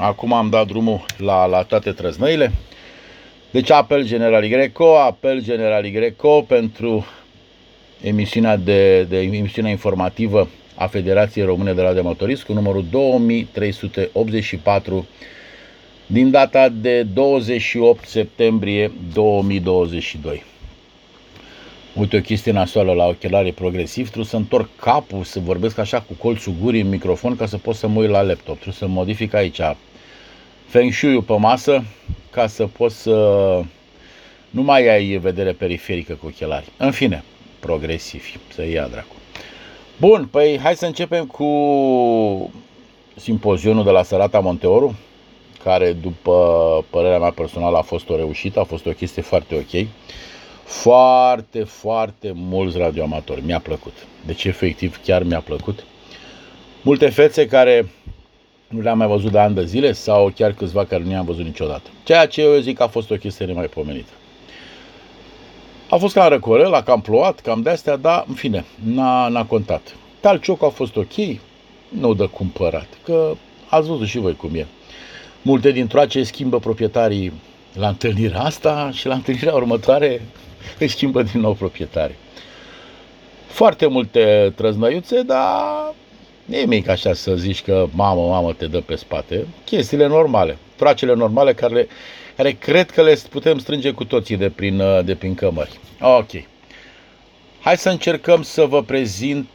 Acum am dat drumul la, la toate trăznăile. Deci apel General Greco, apel General Greco pentru emisiunea, de, de, emisiunea informativă a Federației Române de Radiomotorist cu numărul 2384 din data de 28 septembrie 2022. Uite o chestie nasoală la ochelare progresiv, trebuie să întorc capul, să vorbesc așa cu colțul gurii în microfon ca să pot să mă uit la laptop. Trebuie să modific aici feng shui pe masă ca să poți să nu mai ai vedere periferică cu ochelari. În fine, progresivi, să ia dracu. Bun, păi hai să începem cu simpozionul de la Sărata Monteoru, care după părerea mea personală a fost o reușită, a fost o chestie foarte ok. Foarte, foarte mulți radioamatori. Mi-a plăcut. Deci, efectiv, chiar mi-a plăcut. Multe fețe care nu le-am mai văzut de ani de zile sau chiar câțiva care nu i-am văzut niciodată. Ceea ce eu zic a fost o chestie nemaipomenită. A fost cam răcorel, a cam plouat, cam de-astea, dar, în fine, n-a, n-a contat. Talcioc a fost ok, nu de cumpărat, că ați văzut și voi cum e. Multe dintre ce schimbă proprietarii la întâlnirea asta și la întâlnirea următoare îi schimbă din nou proprietarii. Foarte multe trăznăiuțe, dar nimic așa să zici că mamă, mamă te dă pe spate. Chestiile normale, tracele normale care, le, care cred că le putem strânge cu toții de prin, de prin cămări. Ok. Hai să încercăm să vă prezint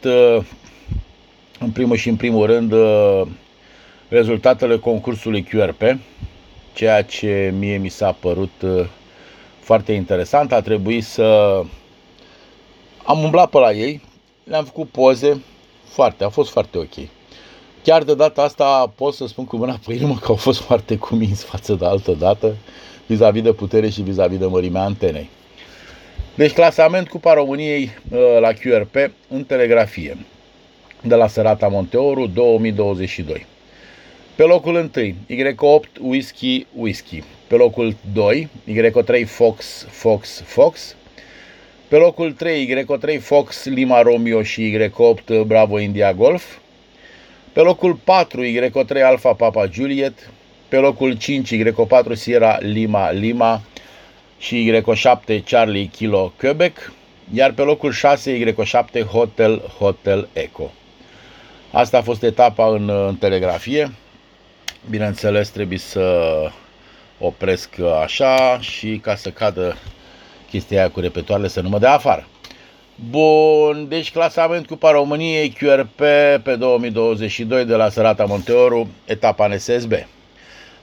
în primul și în primul rând rezultatele concursului QRP, ceea ce mie mi s-a părut foarte interesant. A trebuit să... Am umblat pe la ei, le-am făcut poze, foarte, a fost foarte ok. Chiar de data asta pot să spun cu mâna pe inimă că au fost foarte cuminți față de altă dată, vis-a-vis de putere și vis-a-vis de mărimea antenei. Deci clasament Cupa României uh, la QRP în telegrafie de la Serata Monteoru 2022. Pe locul 1, Y8 Whisky Whisky. Pe locul 2, Y3 Fox Fox Fox. Pe locul 3, Y3 Fox Lima Romeo și Y8 Bravo India Golf. Pe locul 4, Y3 Alpha Papa Juliet. Pe locul 5, Y4 Sierra Lima Lima și Y7 Charlie Kilo Quebec. Iar pe locul 6, Y7 Hotel Hotel Eco. Asta a fost etapa în, în telegrafie. Bineînțeles, trebuie să opresc așa și ca să cadă chestia aia cu repetoarele să nu mă dea afară. Bun, deci clasament Cupa României QRP pe 2022 de la Sărata Monteoru, etapa NSSB.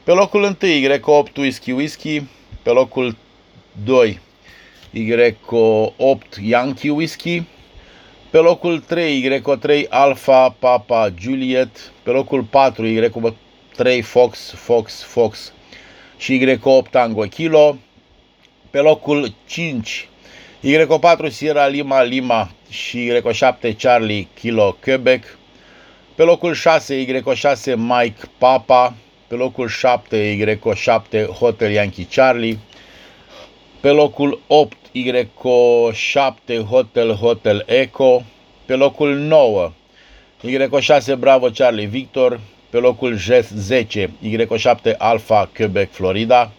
Pe locul 1 Y8 Whisky Whisky, pe locul 2 Y8 Yankee Whisky, pe locul 3 Y3 Alpha Papa Juliet, pe locul 4 Y3 Fox Fox Fox și Y8 Tango Kilo, pe locul 5, Y4 Sierra Lima Lima și Y7 Charlie Kilo Quebec. Pe locul 6, Y6 Mike Papa. Pe locul 7, Y7 Hotel Yankee Charlie. Pe locul 8, Y7 Hotel Hotel Echo. Pe locul 9, Y6 Bravo Charlie Victor. Pe locul 10, Y7 Alpha Quebec Florida.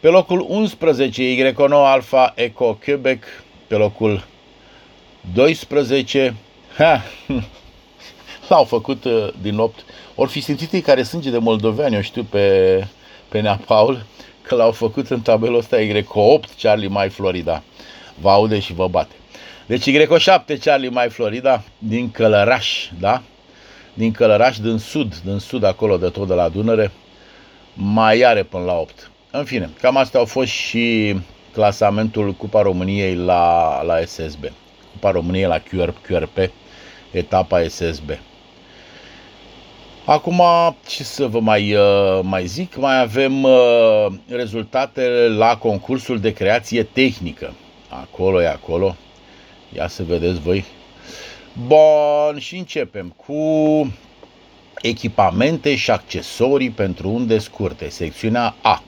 Pe locul 11, Y9 Alpha Eco Quebec. Pe locul 12, ha, l-au făcut uh, din 8. Ori fi simțit ei care sânge de moldoveani, eu știu pe, pe Nea Paul, că l-au făcut în tabelul ăsta Y8 Charlie Mai Florida. Vă aude și vă bate. Deci Y7 Charlie Mai Florida din Călăraș, da? Din Călăraș, din sud, din sud acolo de tot de la Dunăre, mai are până la 8. În fine, cam astea au fost și clasamentul Cupa României la, la SSB. Cupa României la QR, QRP, etapa SSB. Acum, ce să vă mai, uh, mai zic, mai avem uh, rezultatele la concursul de creație tehnică. Acolo e acolo. Ia să vedeți voi. Bun, și începem cu echipamente și accesorii pentru unde scurte, secțiunea A.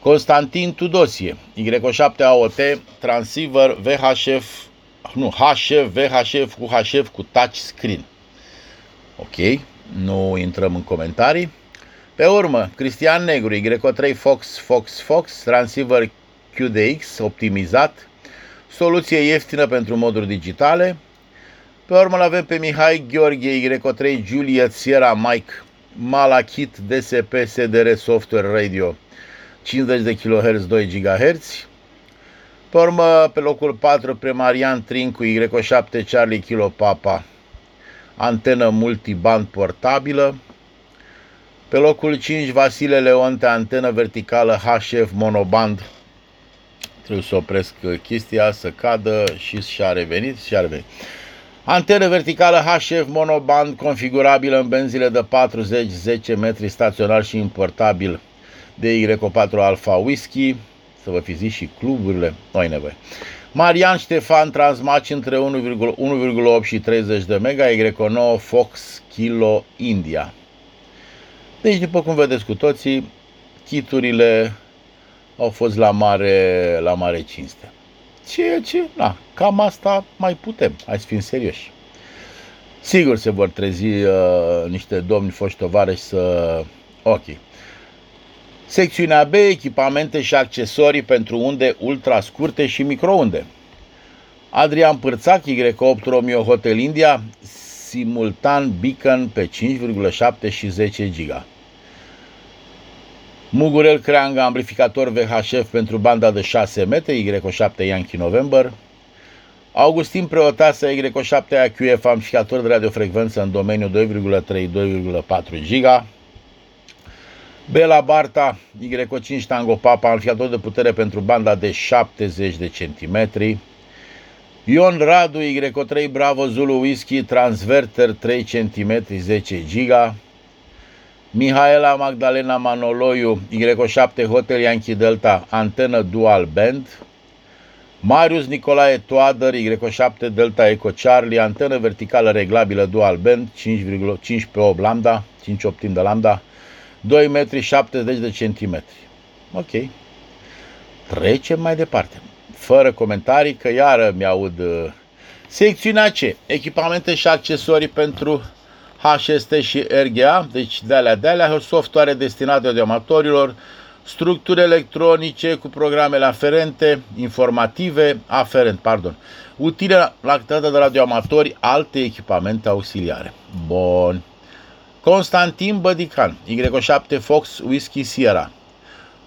Constantin Tudosie, Y7 AOT, transceiver VHF, nu, HF, VHF cu HF cu touch screen. Ok, nu intrăm în comentarii. Pe urmă, Cristian Negru, Y3 Fox Fox Fox, transceiver QDX optimizat, soluție ieftină pentru moduri digitale. Pe urmă îl avem pe Mihai Gheorghe, Y3 Juliet Sierra Mike, Malachit DSP SDR Software Radio, 50 de kHz 2 GHz. Pe urmă, pe locul 4, pe Marian Trincu, Y7 Charlie Kilo Papa, antenă multiband portabilă. Pe locul 5, Vasile Leonte, antenă verticală HF monoband. Trebuie să opresc chestia, să cadă și și-a revenit, și-a revenit. Antenă verticală HF monoband configurabilă în benzile de 40-10 metri staționar și importabil de Y4 Alpha Whisky. Să vă fi zis și cluburile, nu ai nevoie. Marian Ștefan transmaci între 1,8 și 30 de mega, Y9 Fox Kilo India. Deci, după cum vedeți cu toții, chiturile au fost la mare, la mare cinste. Ceea ce, na, cam asta mai putem, hai să fim serioși. Sigur se vor trezi uh, niște domni foști tovarăși să... Ok. Secțiunea B, echipamente și accesorii pentru unde ultra scurte și microunde. Adrian Pârțac, Y8 Romeo Hotel India, simultan beacon pe 5,7 și 10 GB. Mugurel Creanga, amplificator VHF pentru banda de 6 metri, Y7 Yankee November. Augustin Preotasa, Y7 AQF, amplificator de radiofrecvență în domeniul 2,3-2,4 GB. Bela Barta, Y5 Tango Papa, amplificator de putere pentru banda de 70 de cm. Ion Radu, Y3 Bravo Zulu Whisky, transverter 3 cm 10 GB. Mihaela Magdalena Manoloiu, Y7 Hotel Yankee Delta, antenă dual band. Marius Nicolae Toader, Y7 Delta Eco Charlie, antenă verticală reglabilă dual band, 5,5 pe 8 lambda, 5 optim de lambda, 2 metri 70 de centimetri. Ok. Trecem mai departe. Fără comentarii, că iară mi-aud uh, secțiunea C. Echipamente și accesorii pentru HST și RGA, deci de alea, de alea, software destinate audioamatorilor, structuri electronice cu programele aferente, informative, aferent, pardon, utile la activitatea de radioamatori, alte echipamente auxiliare. Bun. Constantin Bădican, Y7 Fox Whisky Sierra.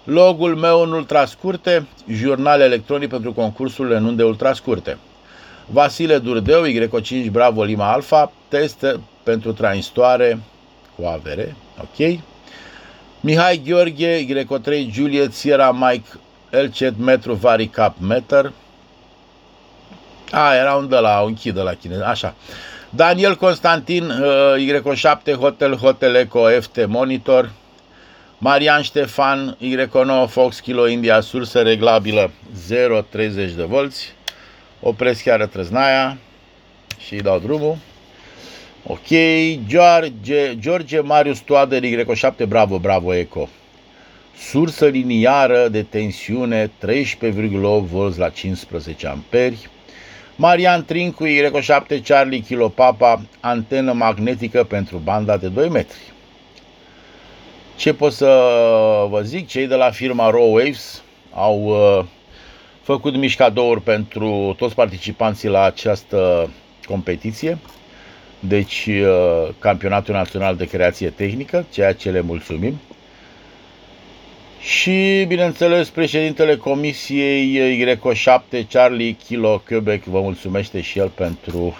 Logul meu în ultrascurte, jurnal electronic pentru concursurile în unde ultrascurte. Vasile Durdeu, Y5 Bravo Lima Alpha, test pentru transtoare cu avere, ok. Mihai Gheorghe, Y3 Juliet Sierra Mike LCET Metru Vari Cap Meter. A, era un de la, un key de la chinez, așa. Daniel Constantin, uh, Y7 Hotel Hotel Eco FT Monitor. Marian Ștefan, Y9 Fox Kilo India, sursă reglabilă 0,30 de volți. Opresc chiar trăznaia și îi dau drumul. Ok, George, George Marius Toader, Y7 Bravo, Bravo Eco. Sursă liniară de tensiune 13,8 V la 15 amperi. Marian Trincu, Y7 Charlie Kilo Papa, antenă magnetică pentru banda de 2 metri. Ce pot să vă zic? Cei de la firma Raw Waves au uh, făcut mișcadouri pentru toți participanții la această competiție deci uh, Campionatul Național de Creație Tehnică, ceea ce le mulțumim. Și, bineînțeles, președintele Comisiei Y7, Charlie Kilo Quebec, vă mulțumește și el pentru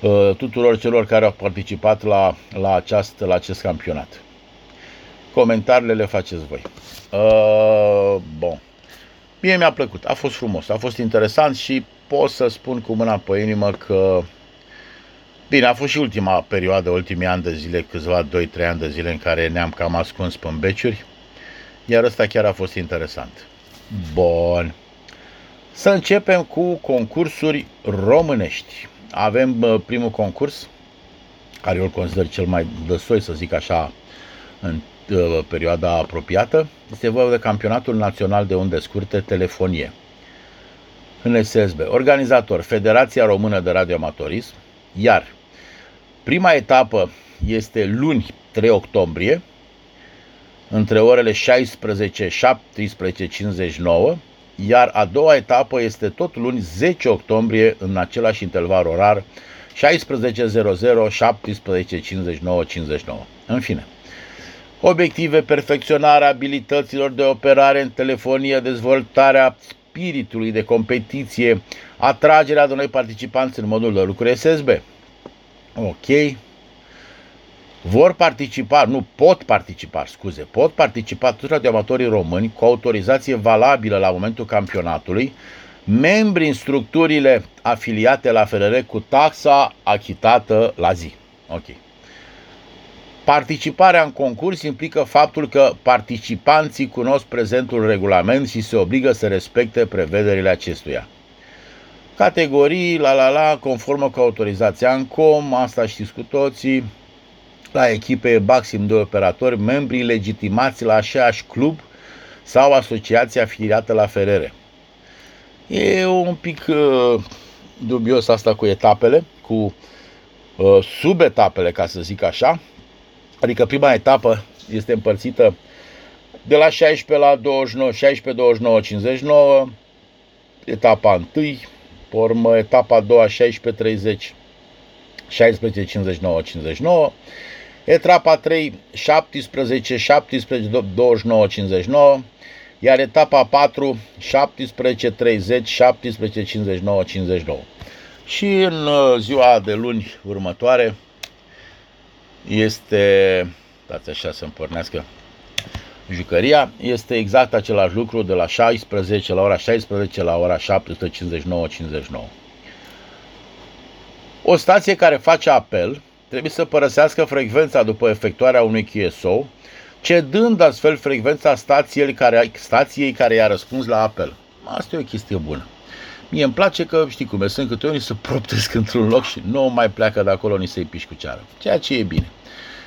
uh, tuturor celor care au participat la, la, aceast, la acest campionat. Comentariile le faceți voi. Uh, bun. Mie mi-a plăcut, a fost frumos, a fost interesant și pot să spun cu mâna pe inimă că Bine, a fost și ultima perioadă, ultimii ani de zile, câțiva 2-3 ani de zile în care ne-am cam ascuns pe beciuri, iar ăsta chiar a fost interesant. Bun. Să începem cu concursuri românești. Avem primul concurs, care eu îl consider cel mai dăsoi, să zic așa, în perioada apropiată. Este vorba de Campionatul Național de Unde Scurte Telefonie. În SSB. Organizator Federația Română de Radioamatorism, iar Prima etapă este luni 3 octombrie între orele 16 17.59, iar a doua etapă este tot luni 10 octombrie în același interval orar 16.00 17.59 59. În fine, obiective, perfecționarea abilităților de operare în telefonie, dezvoltarea spiritului de competiție, atragerea de noi participanți în modul de lucru SSB. Ok. Vor participa, nu pot participa, scuze, pot participa toți radioamatorii români cu autorizație valabilă la momentul campionatului, membri în structurile afiliate la FRR cu taxa achitată la zi. Ok. Participarea în concurs implică faptul că participanții cunosc prezentul regulament și se obligă să respecte prevederile acestuia. Categorii, la la la, conformă cu autorizația ANCOM, asta știți cu toții, la echipe maxim de operatori, membrii legitimați la aceeași club sau asociație afiliată la FRR. E un pic uh, dubios asta cu etapele, cu uh, subetapele, ca să zic așa, Adică prima etapă este împărțită de la 16 la 29, 16, 29, 59, etapa 1, pe urmă etapa a doua 16, 30, 16, 59, 59, etapa 3, 17, 17, 29, 59, iar etapa 4, 17, 30, 17, 59, 59. Și în uh, ziua de luni următoare, este, dați așa să-mi pornească jucăria, este exact același lucru de la 16 la ora 16 la ora 7.59.59. O stație care face apel trebuie să părăsească frecvența după efectuarea unui QSO, cedând astfel frecvența stației care, stației care i-a răspuns la apel. Asta e o chestie bună. Mie îmi place că, știi cum e, sunt câte unii să proptesc într-un loc și nu mai pleacă de acolo ni să-i piși cu ceară. Ceea ce e bine.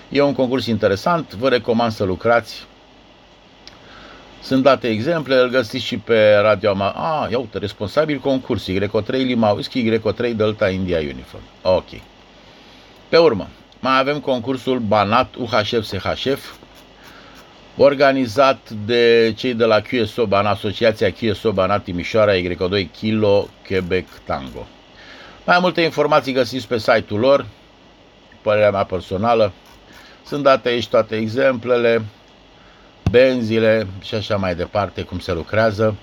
E un concurs interesant, vă recomand să lucrați. Sunt date exemple, îl găsiți și pe Radio Ama. Ah, ia uite, responsabil concurs, Y3 Lima Whisky, Y3 Delta India Uniform. Ok. Pe urmă, mai avem concursul Banat UHF SHF, organizat de cei de la QSO Banat, Asociația QSO Banat Timișoara Y2 Kilo Quebec Tango. Mai multe informații găsiți pe site-ul lor, părerea mea personală, sunt date aici toate exemplele, benzile și așa mai departe, cum se lucrează.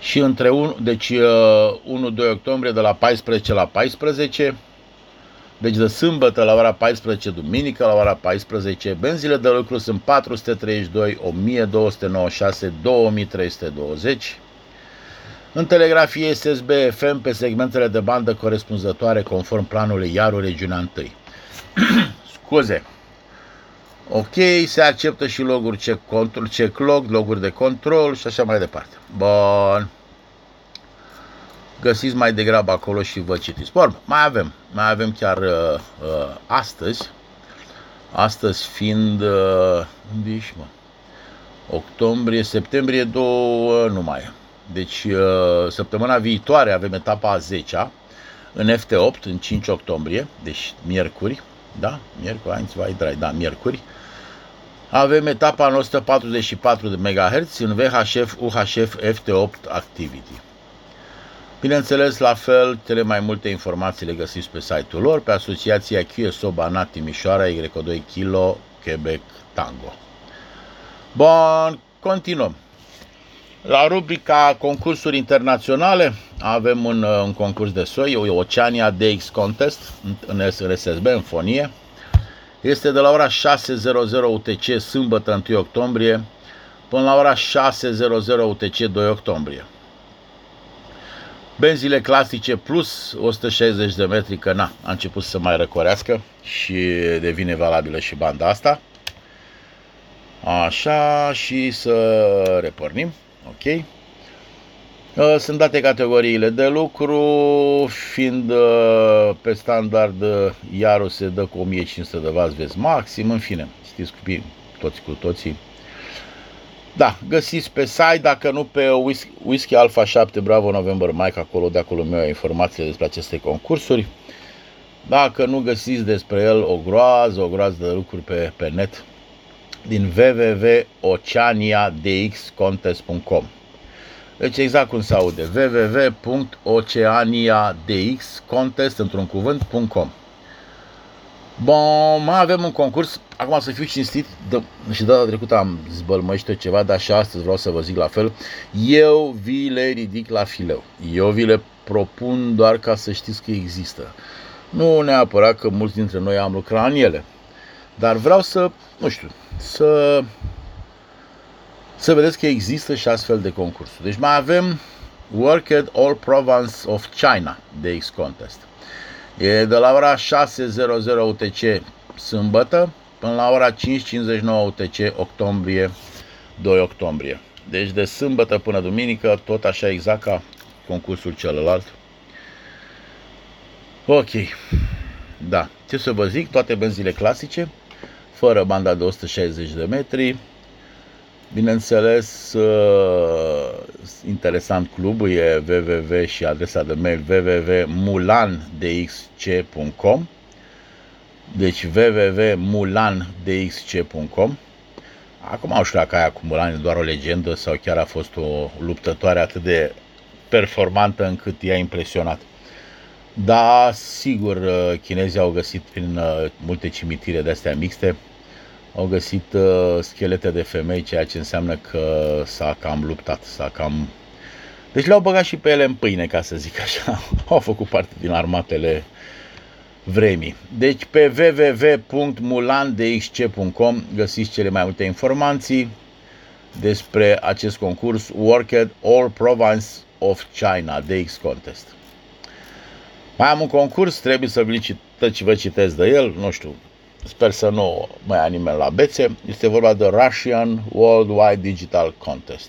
Și între 1, deci 1-2 uh, octombrie de la 14 la 14, deci de sâmbătă la ora 14, duminică la ora 14, benzile de lucru sunt 432, 1296, 2320. În telegrafie SSB FM pe segmentele de bandă corespunzătoare conform planului Iaru Regiunea 1. scuze. Ok, se acceptă și loguri check, control, check log, loguri de control și așa mai departe. Bun. Găsiți mai degrabă acolo și vă citiți. Bun, mai avem. Mai avem chiar uh, uh, astăzi. Astăzi fiind, uh, unde ești, mă? Octombrie, septembrie, două, nu mai e. Deci, uh, săptămâna viitoare avem etapa a 10 în FT8, în 5 octombrie, deci miercuri, da? Miercuri, eins, zwei, drei, da, miercuri. Avem etapa în 144 de MHz în VHF, UHF, FT8 Activity. Bineînțeles, la fel, cele mai multe informații le găsiți pe site-ul lor, pe asociația QSO Banat Timișoara Y2 Kilo Quebec Tango. Bun, continuăm. La rubrica concursuri internaționale avem un, uh, un concurs de soi, Oceania DX Contest în RSSB, în fonie. Este de la ora 6.00 UTC sâmbătă 1 octombrie până la ora 6.00 UTC 2 octombrie. Benzile clasice plus 160 de metri, că na, a început să mai răcorească și devine valabilă și banda asta. Așa, și să repornim. Ok? Uh, sunt date categoriile de lucru, fiind uh, pe standard uh, iarul se dă cu 1500 de vați vezi maxim, în fine, știți cu toți cu toții. Da, găsiți pe site, dacă nu pe Whisky, Whisky Alpha 7 Bravo November Mike, acolo de acolo meu informații despre aceste concursuri. Dacă nu găsiți despre el o groază, o groază de lucruri pe, pe net, din www.oceaniadxcontest.com Deci exact cum se aude, www.oceaniadxcontest într-un cuvânt.com Bun, mai avem un concurs, acum să fiu cinstit, de, și data trecută am zbălmăște ceva, dar și astăzi vreau să vă zic la fel. Eu vi le ridic la fileu. Eu vi le propun doar ca să știți că există. Nu neapărat că mulți dintre noi am lucrat în ele, dar vreau să, nu știu, să, să vedeți că există și astfel de concursuri. Deci mai avem Work at All Province of China de X Contest. E de la ora 6.00 UTC sâmbătă până la ora 5.59 UTC octombrie 2 octombrie. Deci de sâmbătă până duminică, tot așa exact ca concursul celălalt. Ok. Da. Ce să vă zic, toate benzile clasice, fără banda de 160 de metri. Bineînțeles, uh, interesant clubul e www și adresa de mail www.mulandxc.com deci www.mulandxc.com Acum nu știu dacă aia cu Mulan e doar o legendă sau chiar a fost o luptătoare atât de performantă încât i-a impresionat. Da, sigur, uh, chinezii au găsit prin uh, multe cimitire de astea mixte, au găsit uh, schelete de femei, ceea ce înseamnă că s-a cam luptat, s-a cam... Deci le-au băgat și pe ele în pâine, ca să zic așa. au făcut parte din armatele vremii. Deci pe www.mulandxc.com găsiți cele mai multe informații despre acest concurs Worked All Province of China DX Contest. Mai am un concurs, trebuie să vi și vă citesc de el, nu știu, sper să nu mai ia nimeni la bețe. Este vorba de Russian Worldwide Digital Contest.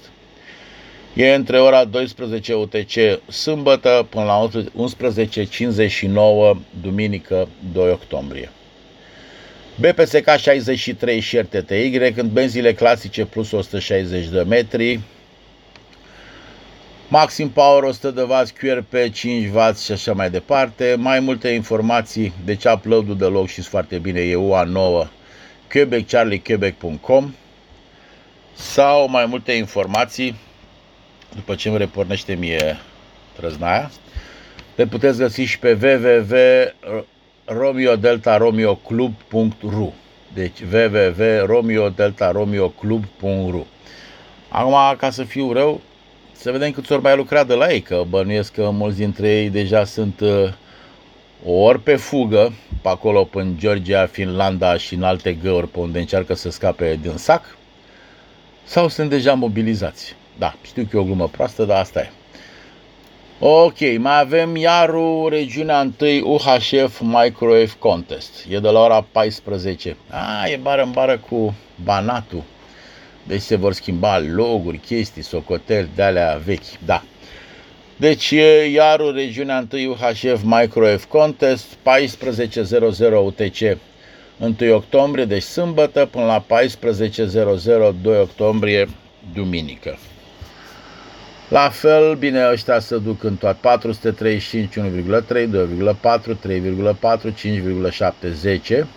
E între ora 12 UTC sâmbătă până la 11.59 duminică 2 octombrie. BPSK 63 Share TTY, când benzile clasice plus 160 de metri, Maxim Power 100 de W, QRP 5W și așa mai departe. Mai multe informații, deci upload-ul de loc și foarte bine e UA9 quebeccharliequebec.com sau mai multe informații după ce îmi repornește mie trăznaia. Le puteți găsi și pe www.romeodeltaromeoclub.ru Deci www.romeodeltaromeoclub.ru Acum, ca să fiu rău, să vedem câți ori mai lucrat de la ei, că bănuiesc că mulți dintre ei deja sunt uh, ori pe fugă, pe acolo, până Georgia, Finlanda și în alte găuri pe unde încearcă să scape din sac, sau sunt deja mobilizați. Da, știu că e o glumă proastă, dar asta e. Ok, mai avem iarul regiunea 1 UHF Microwave Contest. E de la ora 14. A, e bară în bară cu Banatul. Deci se vor schimba loguri, chestii, socoteli de alea vechi. Da. Deci e iarul regiunea 1 UHF Microwave Contest 14.00 UTC 1 octombrie, deci sâmbătă, până la 14.00 2 octombrie, duminică. La fel, bine, ăștia se duc în toat 435, 1,3, 2,4, 3,4, 5,7, 10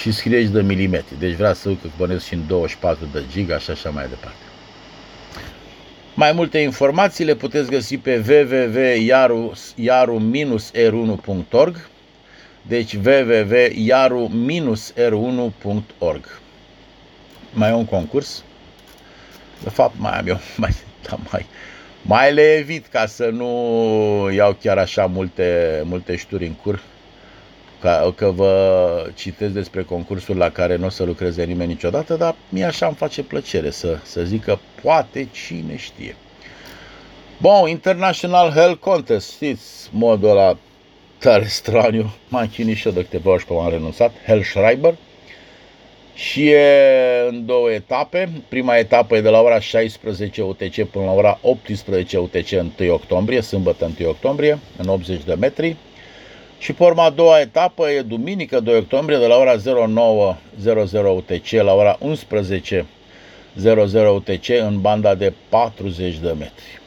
și scrie de milimetri. Deci vrea să ducă bănesc și în 24 de giga și așa mai departe. Mai multe informații le puteți găsi pe www.yaru-r1.org deci www.yaru-r1.org Mai e un concurs. De fapt, mai am eu, mai dar mai, mai le evit ca să nu iau chiar așa multe, multe șturi în cur, ca, că vă citesc despre concursuri la care nu o să lucreze nimeni niciodată, dar mie așa îmi face plăcere să, să zic că poate cine știe. Bun, International Hell Contest, știți modul ăla tare straniu, m-am chinit și eu de câteva ori pe am renunțat, Hell Schreiber, și e în două etape. Prima etapă e de la ora 16 UTC până la ora 18 UTC 1 octombrie, sâmbătă 1 octombrie, în 80 de metri. Și pe urma a doua etapă e duminică 2 octombrie de la ora 09.00 UTC la ora 11.00 UTC în banda de 40 de metri.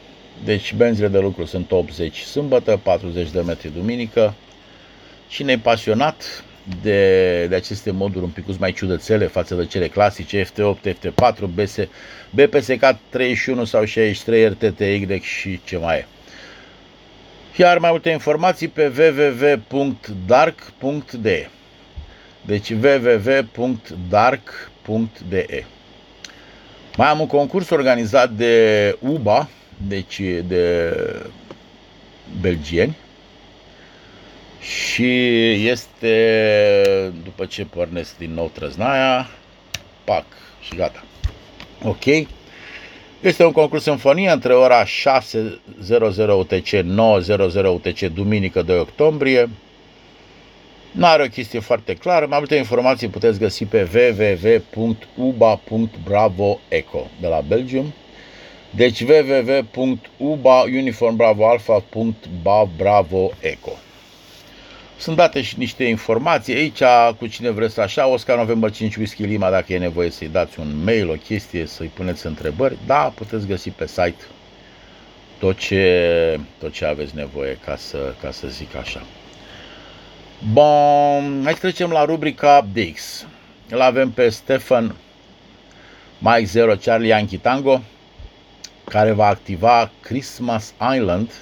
Deci benzile de lucru sunt 80 sâmbătă, 40 de metri duminică. Cine e pasionat, de, de aceste moduri un pic mai ciudățele față de cele clasice, FT8, FT4, BS, BPSK 31 sau 63, RTTY și ce mai e. Iar mai multe informații pe www.dark.de Deci www.dark.de Mai am un concurs organizat de UBA, deci de belgieni, și este, după ce pornesc din nou trăznaia, pac și gata. Ok? Este un concurs sinfonie între ora 6.00 UTC, 9.00 UTC, duminică 2 octombrie. Nu are o chestie foarte clară, mai multe informații puteți găsi pe www.uba.bravoeco de la Belgium. Deci www.uba uniform bravo alpha eco. Sunt date și niște informații aici cu cine vreți așa, Oscar November 5 Whisky Lima, dacă e nevoie să-i dați un mail, o chestie, să-i puneți întrebări, da, puteți găsi pe site tot ce, tot ce aveți nevoie, ca să, ca să zic așa. Bun, hai să trecem la rubrica DX. Îl avem pe Stefan Mike Zero Charlie Yankee Tango, care va activa Christmas Island,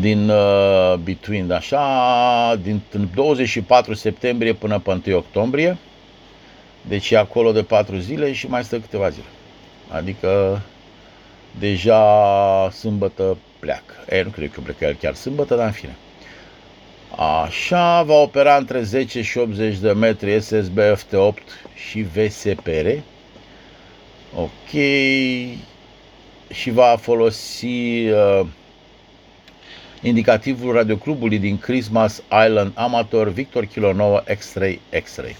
din uh, between, așa, din 24 septembrie până pe 1 octombrie. Deci e acolo de 4 zile și mai stă câteva zile. Adică deja sâmbătă pleacă. E, nu cred că plecă el chiar sâmbătă, dar în fine. Așa, va opera între 10 și 80 de metri SSB FT8 și VSPR. Ok. Și va folosi uh, indicativul radioclubului din Christmas Island Amator Victor Kilo 9 X-Ray X-Ray.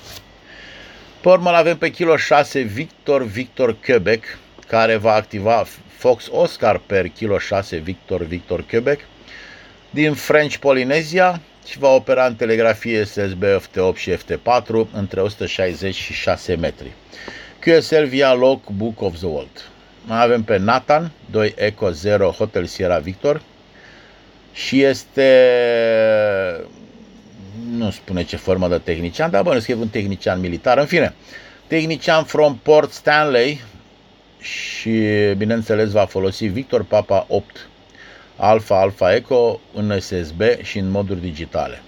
Pe urmă avem pe Kilo 6 Victor Victor Quebec, care va activa Fox Oscar per Kilo 6 Victor Victor Quebec din French Polynesia și va opera în telegrafie SSB FT8 și FT4 între 160 și 6 metri. QSL via log Book of the World. Mai avem pe Nathan, 2 Eco 0 Hotel Sierra Victor, și este, nu spune ce formă de tehnician, dar bă, scrie un tehnician militar, în fine, tehnician from Port Stanley și, bineînțeles, va folosi Victor Papa 8 Alpha Alpha Echo în SSB și în moduri digitale.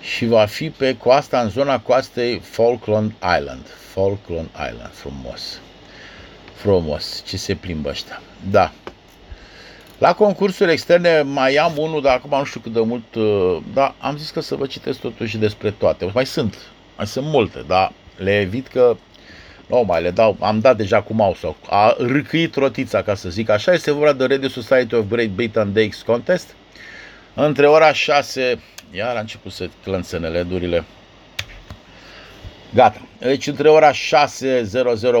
Și va fi pe coasta, în zona coastei Falkland Island. Falkland Island, frumos. Frumos, ce se plimbă ăștia. Da. La concursuri externe mai am unul, dar acum nu știu cât de mult, uh, dar am zis că să vă citesc totuși despre toate. Mai sunt, mai sunt multe, dar le evit că nu mai le dau, am dat deja cu mouse a râcâit rotița, ca să zic așa. Este vorba de Radio Society of Great Britain DX Contest. Între ora 6, iar a început să clănțene LED-urile. Gata. Deci între ora 6.00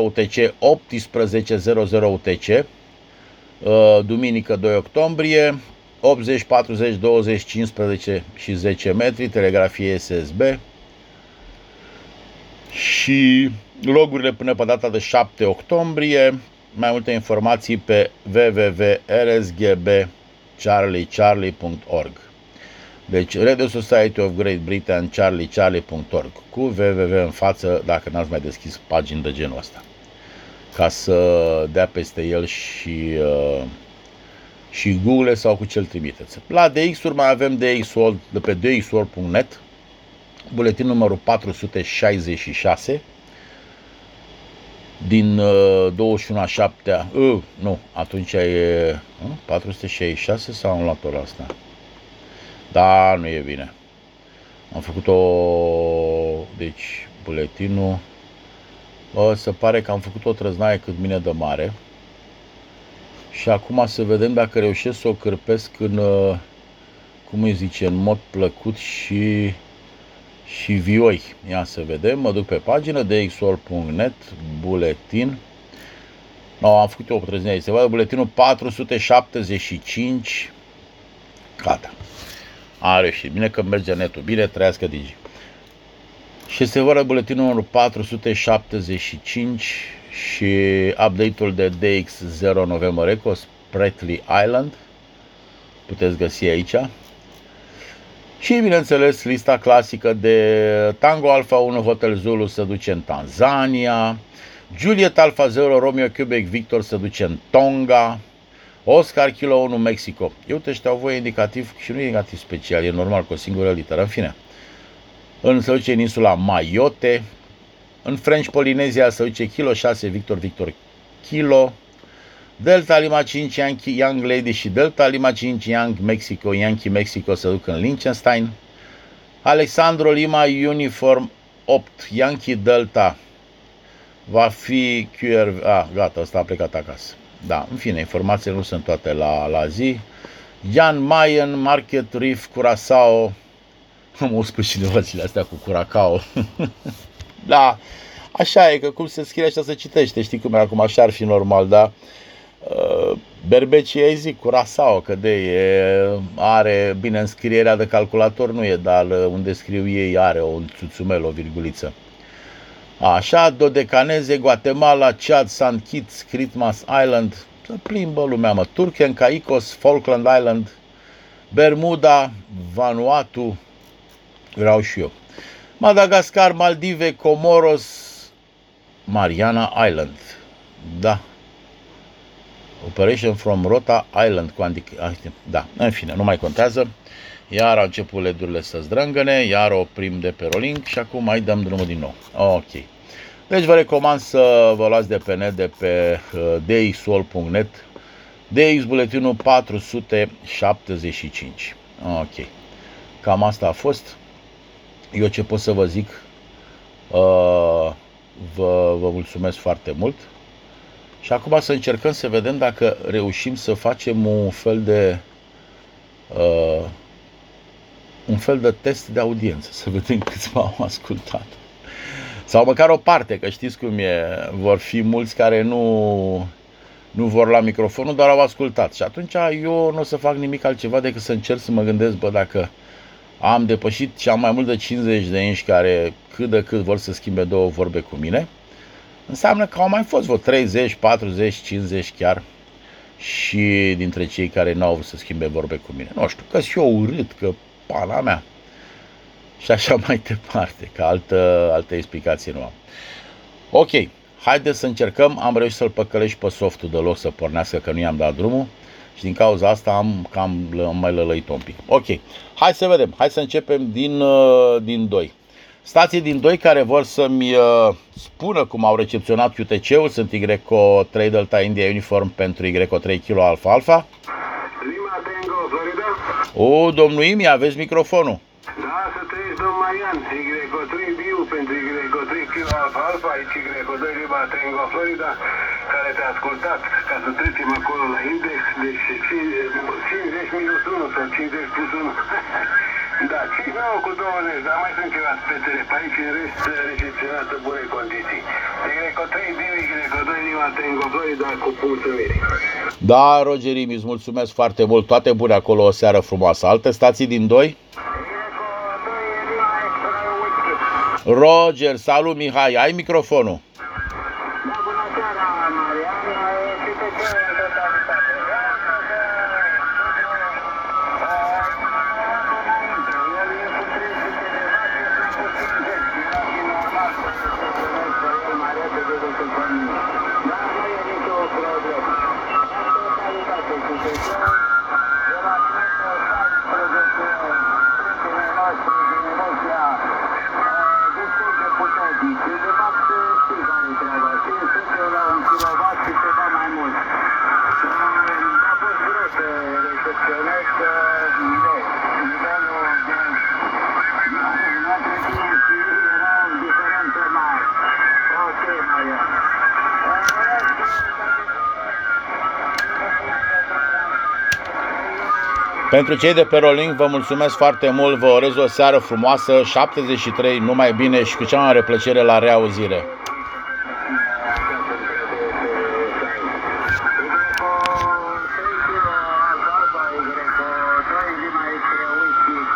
UTC, 18.00 UTC, Uh, duminică 2 octombrie, 80, 40, 20, 15 și 10 metri, telegrafie SSB și logurile până pe data de 7 octombrie, mai multe informații pe www.rsgbcharliecharlie.org Deci Radio Society of Great Britain charliecharlie.org cu www în față dacă n-ați mai deschis pagini de genul ăsta ca să dea peste el și, uh, și Google sau cu cel trimiteți. La DX-uri mai avem DX-ul de pe dxworld.net, buletin numărul 466 din uh, 21 a 7 uh, nu, atunci e uh, 466 sau am luat ora asta? Da, nu e bine. Am făcut o deci buletinul se pare că am făcut o trăznaie cât mine de mare. Și acum să vedem dacă reușesc să o cârpesc în, uh, cum îi zice, în mod plăcut și, și vioi. Ia să vedem, mă duc pe pagină de xor.net, buletin. No, am făcut o trăznaie, se vadă buletinul 475. Gata. A reușit. Bine că merge netul. Bine, trăiască Digi și este vorba buletinul numărul 475 și update-ul de DX0 November Echo Spratly Island. Puteți găsi aici. Și, bineînțeles, lista clasică de Tango Alpha 1 Hotel Zulu se duce în Tanzania, Juliet Alpha 0 Romeo Quebec Victor se duce în Tonga, Oscar Kilo 1 Mexico. Eu uite, ăștia au voie indicativ și nu e indicativ special, e normal cu o singură literă, în fine. În se duce în insula Mayotte, în French Polinezia se duce Kilo 6 Victor Victor Kilo, Delta Lima 5 Yankee Young Lady și Delta Lima 5 Young Mexico, Yankee Mexico se duc în Liechtenstein. Alexandro Lima Uniform 8 Yankee Delta va fi QR... Ah, gata, ăsta a plecat acasă. Da, în fine, informațiile nu sunt toate la, la zi. Jan Mayen, Market Reef, Curaçao. Am spus cineva zilele astea cu Curacao. da, așa e, că cum se scrie așa se citește, știi cum e acum, așa ar fi normal, da? Uh, Berbecii ei zic Curaçao, că de e, are, bine, înscrierea de calculator nu e, dar uh, unde scriu ei are o țuțumel, o virguliță. Așa, Dodecaneze, Guatemala, Chad, St. Kitts, Christmas Island, să plimbă lumea, mă, Turken, Caicos, Falkland Island, Bermuda, Vanuatu, vreau și eu. Madagascar, Maldive, Comoros, Mariana Island. Da. Operation from Rota Island. Cu antic- da, în fine, nu mai contează. Iar au început ledurile să zdrângăne, iar oprim de pe rolling și acum mai dăm drumul din nou. Ok. Deci vă recomand să vă luați de pe net de pe uh, dxol.net DX buletinul 475. Ok. Cam asta a fost. Eu ce pot să vă zic, uh, vă, vă mulțumesc foarte mult. Și acum să încercăm să vedem dacă reușim să facem un fel de uh, un fel de test de audiență, să vedem câți m-au ascultat. Sau măcar o parte, că știți cum e, vor fi mulți care nu, nu vor la microfonul, dar au ascultat. Și atunci eu nu o să fac nimic altceva decât să încerc să mă gândesc, bă, dacă am depășit și am mai mult de 50 de inși care cât de cât vor să schimbe două vorbe cu mine, înseamnă că au mai fost vreo 30, 40, 50 chiar și dintre cei care nu au vrut să schimbe vorbe cu mine. Nu știu, că și eu urât, că pana mea. Și așa mai departe, că altă, altă explicație nu am. Ok, haideți să încercăm. Am reușit să-l păcălești pe softul de loc să pornească, că nu i-am dat drumul. Și din cauza asta am cam am mai lălăit un pic. Ok, hai să vedem. Hai să începem din, uh, din 2. Stații din 2 care vor să-mi uh, spună cum au recepționat UTC-ul sunt YCO 3 Delta India Uniform pentru YCO 3 Kilo Alpha Alpha. Lima Tango, Florida. O, domnul Imi, aveți microfonul. Da, să trăiți, domn Marian. YCO3 Biu pentru YCO3 Kilo Alpha Alpha, aici YCO2 Lima Tango, Florida, care te-a ascultat ca să trecem acolo la index, deci 50 minus 1 sau 50 plus 1. Da, 59 cu 20, dar mai sunt ceva spețele pe aici, în rest recepționată bune condiții. YCO3 Biu, YCO2 Lima Tango, Florida, cu mulțumiri. Da, Roger Imi, îți mulțumesc foarte mult. Toate bune acolo, o seară frumoasă. Alte stații din 2? Roger, salut Mihai, ai microfonul. Pentru cei de pe Rolling, vă mulțumesc foarte mult, vă urez o seară frumoasă, 73, numai bine și cu cea mai mare plăcere la reauzire.